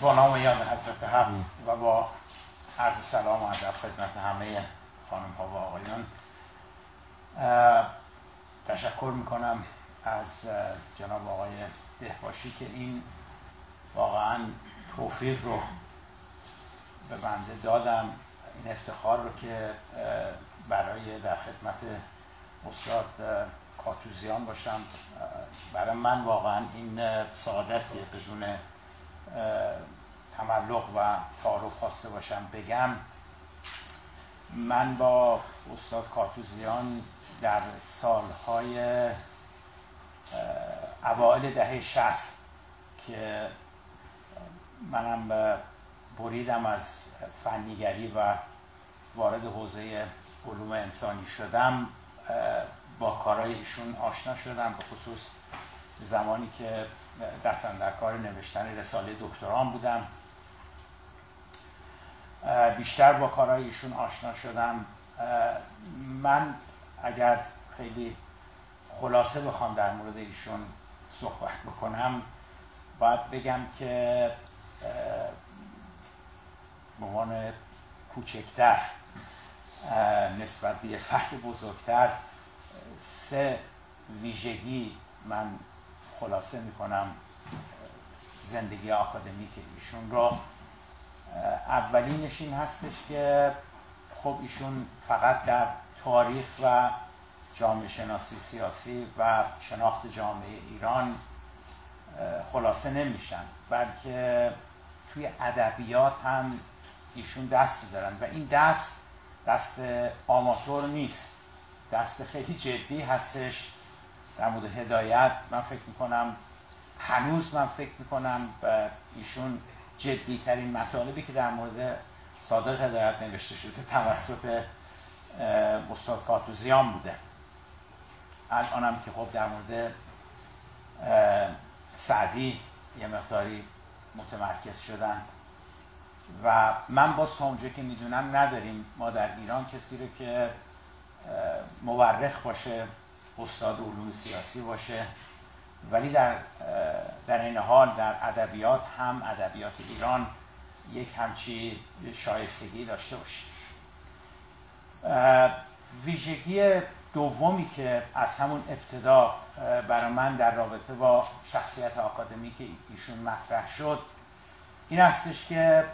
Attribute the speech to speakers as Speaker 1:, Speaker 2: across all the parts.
Speaker 1: با نام یاد حضرت حق و با عرض سلام و ادب خدمت همه خانم ها و آقایان. تشکر می‌کنم از جناب آقای دهباشی که این واقعا توفیق رو به بنده دادم این افتخار رو که برای در خدمت استاد کاتوزیان باشم. برای من واقعا این سعادتیه بدون تملق و تعارف خواسته باشم بگم. من با استاد کاتوزیان در سالهای اوائل دهه شست که منم بریدم از فنیگری و وارد حوزه علوم انسانی شدم با کارهای ایشون آشنا شدم به خصوص زمانی که دستم در کار نوشتن رساله دکتران بودم. بیشتر با کارهای ایشون آشنا شدم. من اگر خیلی خلاصه بخوام در مورد ایشون صحبت بکنم باید بگم که به عنوان کوچکتر نسبت به فرد بزرگتر سه ویژگی من خلاصه می‌کنم زندگی آکادمیک ایشون را اولینش این هستش که خب ایشون فقط در تاریخ و جامعه شناسی سیاسی و شناخت جامعه ایران خلاصه نمیشن. بلکه توی ادبیات هم ایشون دست دارن و این دست دست آماتور نیست. دست خیلی جدی هستش. در مورد هدایت من فکر می‌کنم هنوز من فکر می‌کنم ایشون جدی ترین مطالبی که در مورد صادق هدایت نوشته شده توسط استاد کاتوزیان بوده. الانم که خب در مورد سعدی یه مقداری متمرکز شدن. و من باز تا اونجا که می‌دونم نداریم. ما در ایران کسی رو که مورخ باشه استاد علوم سیاسی باشه. ولی در در این حال در ادبیات هم ادبیات ایران یک همچی شایستگی داشته باشه ویژگی دومی که از همون ابتدا برای من در رابطه با شخصیت آکادمیک ایشون مطرح شد این هستش که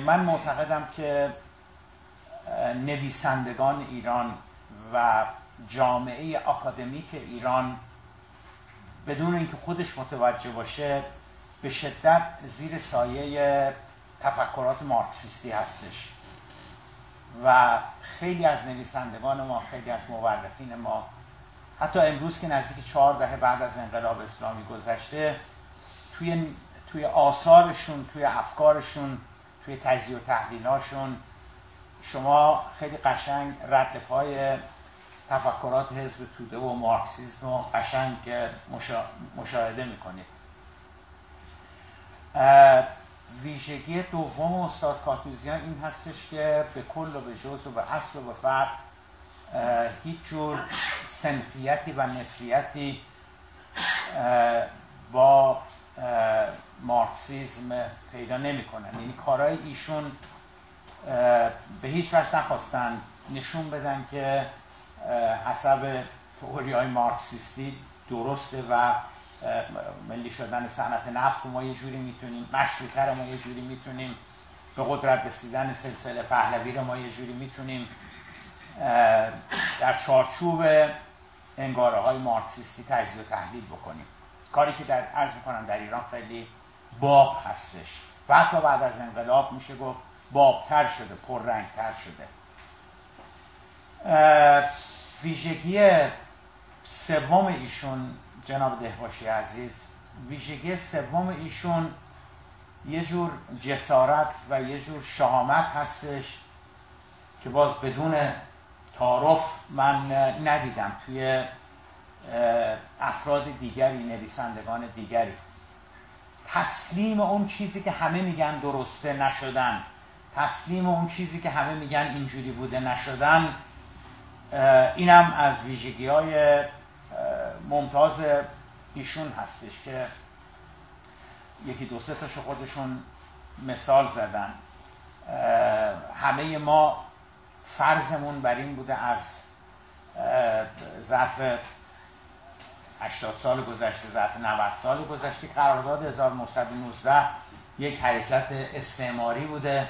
Speaker 1: من معتقدم که نویسندگان ایران و جامعه آکادمیک ایران بدون اینکه خودش متوجه باشه به شدت زیر سایه تفکرات مارکسیستی هستش. و خیلی از نویسندگان ما خیلی از مورخین ما حتی امروز که نزدیک چهار دهه بعد از انقلاب اسلامی گذشته توی توی آثارشون توی افکارشون توی تجزیه و تحلیلاشون شما خیلی قشنگ رد پای تفکرات حزب توده و مارکسیسم و قشنگ مشاهده می‌کنید. ویژگی دوم استاد کاتوزیان این هستش که به کل و به جز و به اصل و به فرق هیچ جور سنفیتی و نسبیتی با مارکسیزم پیدا نمی‌کنن. یعنی کارهای ایشون به هیچ وجه نخواستن نشون بدن که حسب تئوری های مارکسیستی درسته و ملی شدن صنعت نفت ما یه جوری می‌تونیم مشروطه ما یه جوری می‌تونیم به قدرت رسیدن سلسله پهلوی رو ما یه جوری می‌تونیم در چارچوب انگاره های مارکسیستی تجزیه و تحلیل بکنیم. کاری که در عرض می‌کنم در ایران خیلی باب هستش. و حتی بعد از انقلاب میشه گفت بابتر شده پررنگتر شده. ویژگی سوم ایشون جناب دهباشی عزیز ویژگی سوم ایشون یه جور جسارت و یه جور شهامت هستش که باز بدون تعارف من ندیدم توی افراد دیگری نویسندگان دیگری. تسلیم اون چیزی که همه میگن درسته نشدن. تسلیم اون چیزی که همه میگن اینجوری بوده نشدن اینم از ویژگی های ممتاز ایشون هستش که یکی دو سه تاشو خودشون مثال زدن. همه ما فرضمون بر این بوده از ظرف 80 سال گذشته ظرف 90 سال گذشته قرارداد 1919 یک حرکت استعماری بوده.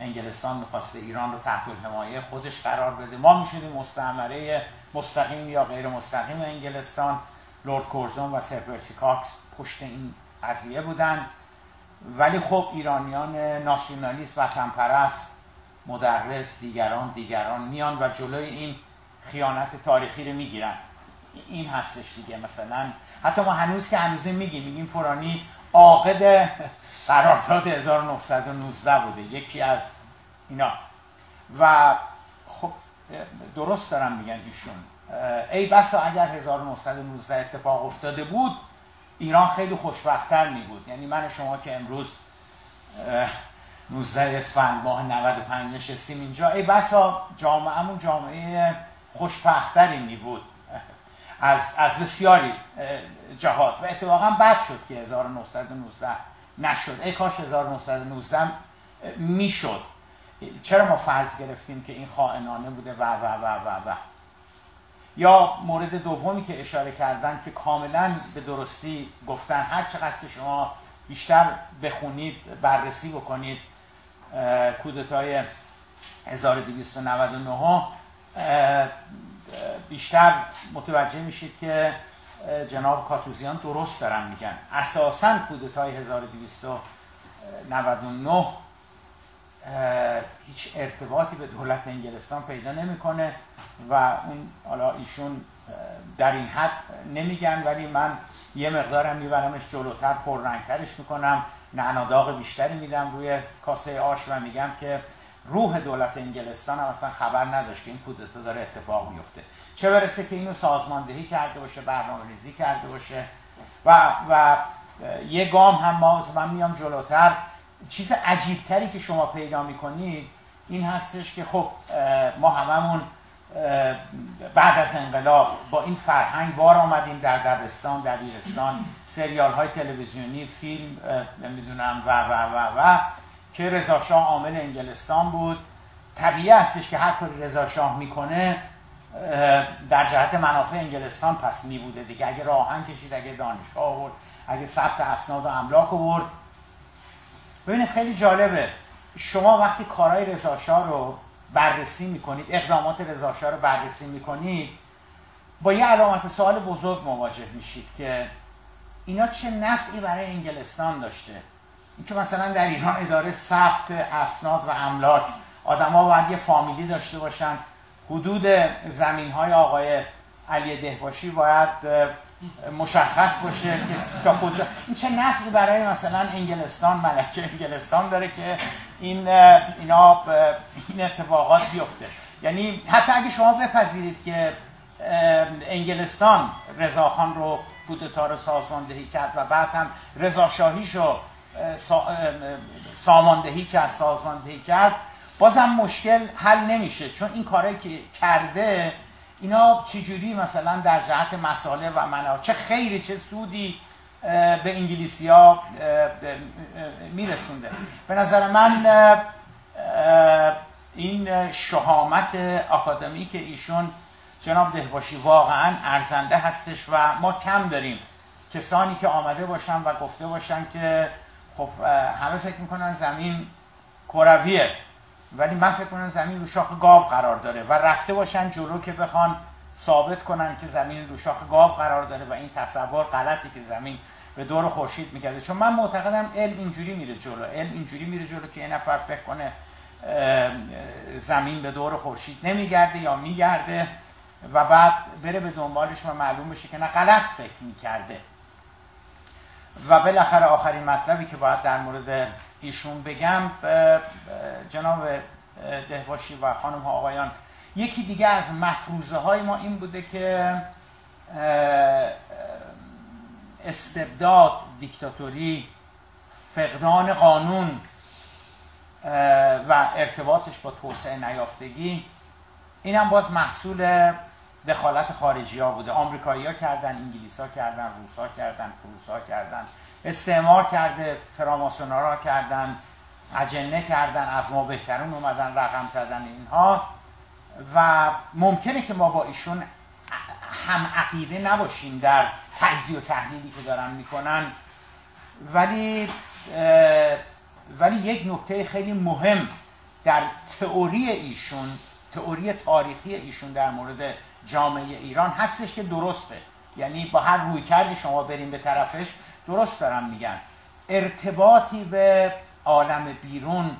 Speaker 1: انگلستان می‌خواسته ایران رو تحت الحمایه خودش قرار بده. ما می‌شدیم مستعمره مستقیم یا غیر مستقیم انگلستان. لورد کورزون و سرپرسی کاکس پشت این قضیه بودن. ولی خب ایرانیان ناسیونالیست و پرست مدرس دیگران دیگران میان و جلوی این خیانت تاریخی رو می‌گیرن. این هستش دیگه مثلا حتی ما هنوز که هنوز میگیم میگیم فرانی عاقد قرارداد 1919 بوده. یکی از اینا. و خب درست دارم میگن ایشون. ای بسا اگر 1919 اتفاق افتاده بود ایران خیلی خوشبختتر می بود یعنی من شما که امروز 19 اسفند ماه 95 نشستیم اینجا ای بسا جامعهمون جامعه خوشبختتری می بود از, از بسیاری جهات. و اتفاقا بد شد که 1919 نشد. ای کاش 1919 می‌شد. چرا ما فرض گرفتیم که این خائنانه بوده و و و و و؟ یا مورد دومی که اشاره کردن که کاملا به درستی گفتن هر چقدر که شما بیشتر بخونید بررسی بکنید کودتای 1299 بیشتر متوجه میشید که جناب کاتوزیان درست دارن میگن. اساسا کودتای 1299 هیچ ارتباطی به دولت انگلستان پیدا نمی‌کنه و اون حالا ایشون در این حد نمیگن ولی من یه مقدارم میبرمش جلوتر پررنگترش می‌کنم نعناداغ بیشتری میدم روی کاسه آش و میگم که روح دولت انگلستان هم اصلا خبر نداشت که این کودتا داره اتفاق میفته. چه برسه که اینو سازماندهی کرده باشه برنامه ریزی کرده باشه و, و یه گام هم ما من میام جلوتر. چیز عجیبتری که شما پیدا می‌کنید این هستش که خب ما هممون بعد از انقلاب با این فرهنگ بار آمدیم در دبستان دبیرستان. سریال های تلویزیونی فیلم نمی‌دونم و و و و که رضا شاه عامل انگلستان بود. طبیعی هستش که هر کاری رضا شاه می‌کنه در جهت منافع انگلستان پس می بوده دیگه. اگه راهن کشید اگه دانشگاه آورد اگه ثبت اسناد و املاک آورد. ببینید خیلی جالبه. شما وقتی کارهای رضا رو بررسی می‌کنید اقدامات رضا رو بررسی می‌کنید با یه علامت سوال بزرگ مواجه میشید که اینا چه نفعی برای انگلستان داشته؟ اینکه مثلا در ایران اداره ثبت اسناد و املاک آدما باید یه فامیلی داشته باشن. حدود زمین های آقای علی دهباشی باید مشخص باشه که تا کجا. این چه نفعی برای مثلا انگلستان ملکه انگلستان داره که این اینا این اتفاقات بیفته. یعنی حتی اگه شما بپذیرید که انگلستان رضاخان رو کودتا رو سازماندهی کرد و بعد هم رضا رو ساماندهی کرد سازماندهی کرد. بازم مشکل حل نمیشه چون این کارهایی که کرده اینا چجوری مثلا در جهت مساله و منافع چه خیری چه سودی به انگلیسی ها میرسونده. به نظر من این شهامت آکادمی که ایشون جناب دهباشی واقعا ارزنده هستش و ما کم داریم. کسانی که آمده باشن و گفته باشن که خب همه فکر می‌کنن زمین کرویه. ولی من فکر کنم زمین رو شاخ گاو قرار داره و رفته باشن جلو که بخوان ثابت کنن که زمین رو شاخ گاو قرار داره و این تصور غلطی که زمین به دور خورشید میگرده چون من معتقدم علم اینجوری میره جلو. علم اینجوری میره جلو که یه نفر فکر کنه زمین به دور خورشید نمیگرده یا میگرده و بعد بره به دنبالش و معلوم بشه که نه غلط فکر می‌کرده. و بالاخره آخرین مطلبی که باید در مورد ایشون بگم جناب دهباشی و خانم ها آقایان یکی دیگه از مفروضه های ما این بوده که استبداد دیکتاتوری فقدان قانون و ارتباطش با توسعه نیافتگی این هم باز محصول دخالت خارجی ها بوده. آمریکایی ها کردن انگلیس ها کردن روس ها کردن فروس ها کردن. استعمار کرده فراماسونارا کردن اجنه کردن از ما بهترون اومدن رقم زدن اینها. و ممکنه که ما با ایشون هم عقیده نباشیم در تجزیه و تحلیلی که دارن می‌کنن. ولی ولی یک نکته خیلی مهم در تئوری ایشون تئوری تاریخی ایشون در مورد جامعه ایران هستش که درسته. یعنی با هر روی کردی شما بریم به طرفش درست دارم میگن. ارتباطی به عالم بیرون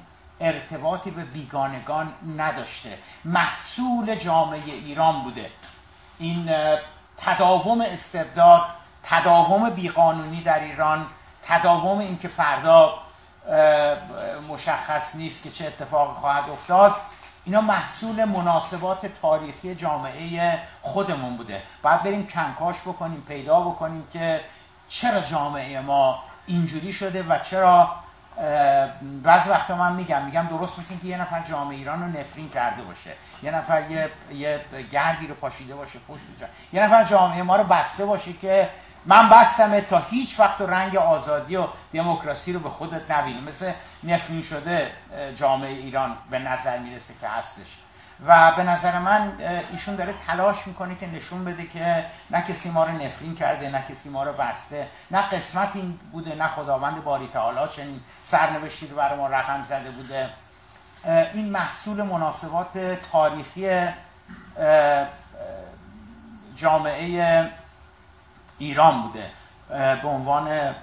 Speaker 1: ارتباطی به بیگانگان نداشته. محصول جامعه ایران بوده. این تداوم استبداد تداوم بیقانونی در ایران تداوم اینکه فردا مشخص نیست که چه اتفاقی خواهد افتاد. اینا محصول مناسبات تاریخی جامعه خودمون بوده. باید بریم کنکاش بکنیم پیدا بکنیم که چرا جامعه ما اینجوری شده و چرا بعض وقتا من میگم میگم درست مثل که یه نفر جامعه ایران رو نفرین کرده باشه. یه نفر یه, یه گردی رو پاشیده باشه پشت یه نفر جامعه ما رو بسته باشه که من بستم تا هیچ وقت رنگ آزادی و دموکراسی رو به خودت نبینی مثل نفرین شده جامعه ایران به نظر می‌رسه که هستش. و به نظر من ایشون داره تلاش می‌کنه که نشون بده که نه کسی ما رو نفرین کرده نه کسی ما رو بسته نه قسمت این بوده نه خداوند باری تعالی چنین سرنوشتی رو برای ما رقم زده بوده. این محصول مناسبات تاریخی جامعه ایران بوده. به عنوان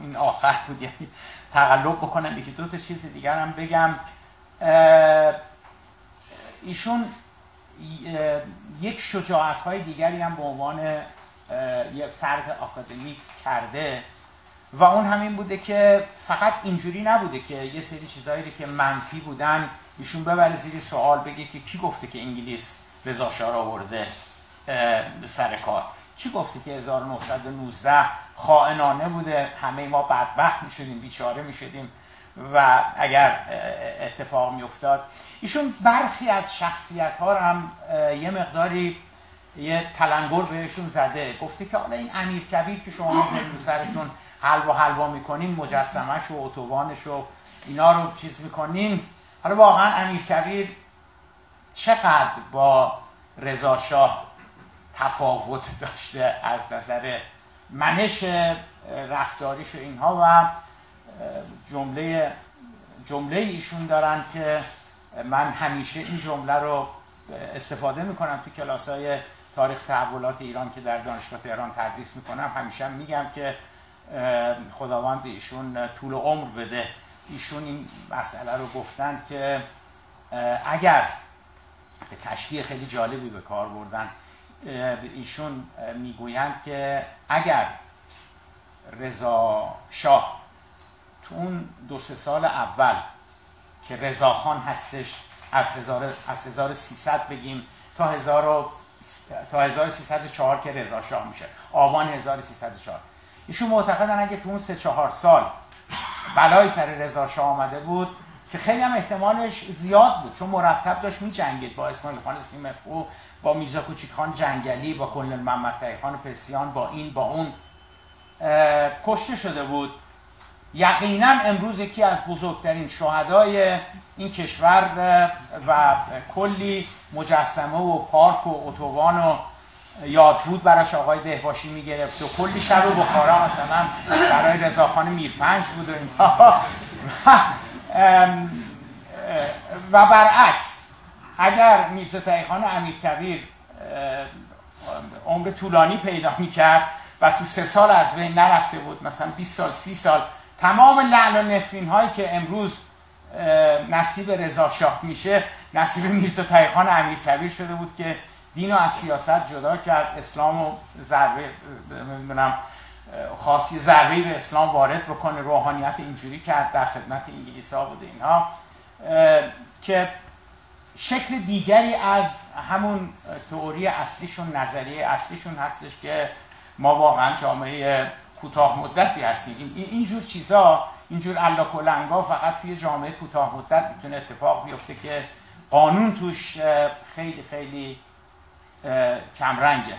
Speaker 1: این آخر بود یعنی تقلب بکنم یکی دو تا چیز دیگر هم بگم. ایشون یک شجاعت های دیگری هم به عنوان یه فرد آکادمیک کرده. و اون همین بوده که فقط اینجوری نبوده که یه سری چیزهایی که منفی بودن ایشون ببره زیر سوال بگه که کی گفته که انگلیس رضا آورده سر کار. کی گفته که 1919 خائنانه بوده؟ همه ما بدبخت می شدیم بیچاره می شدیم و اگر اتفاق می افتاد ایشون برخی از شخصیت ها هم یه مقداری یه تلنگر بهشون زده. گفته که حالا این امیر کبیر که شما می‌ذارید سرتون حلوا حلوا می‌کنین مجسمش و اتوبانش و اینا رو چیز می‌کنین. حالا واقعا امیر کبیر چقدر با رضا شاه تفاوت داشته از نظر منش رفتاریش اینها و جمله جمله ایشون دارن که من همیشه این جمله رو استفاده می‌کنم تو کلاس های تاریخ تحولات ایران که در دانشگاه تهران تدریس می‌کنم. همیشه میگم که خداوند ایشون طول عمر بده. ایشون این مسئله رو گفتن که اگر به تشبیه خیلی جالبی به کار بردن ایشون می‌گویند که اگر رضا شاه تو اون دو سه سال اول که رضاخان هستش از, از 1300 بگیم تا, هزار تا 1304 که رضا شاه میشه. آبان 1304 ایشون معتقدن اگه تو اون سه چهار سال بلای سر رضا شاه آمده بود که خیلی هم احتمالش زیاد بود چون مرتب داشت می جنگید با اسماعیل خان سیمفو با میرزا کوچیک خان جنگلی با کلن محمد خان پسیان با این با اون. کشته شده بود. یقینا امروز یکی از بزرگترین شهدای این کشور و کلی مجسمه و پارک و اتوبان و یادبود براش آقای دهباشی می‌گرفت و کلی شب و بخارا مثلا برای رضاخان میرپنج بود و و برعکس اگر میرزا امیر کبیر عمر طولانی پیدا می‌کرد و تو سه سال از بین نرفته بود مثلا 20 سال 30 سال تمام لعن و نفرین هایی که امروز نصیب رضا شاه میشه نصیب میرزا امیر کبیر شده بود که دین و از سیاست جدا کرد اسلام و ضربه خاصی ضربه به اسلام وارد بکنه روحانیت اینجوری کرد در خدمت انگلیس ها بوده اینها که شکل دیگری از همون تئوری اصلیشون نظریه اصلیشون هستش که ما واقعا جامعه کوتاه مدتی هستیم. اینجور چیزا اینجور الا فقط توی جامعه کوتاه مدت می‌تونه اتفاق بیفته که قانون توش خیلی خیلی کمرنگه.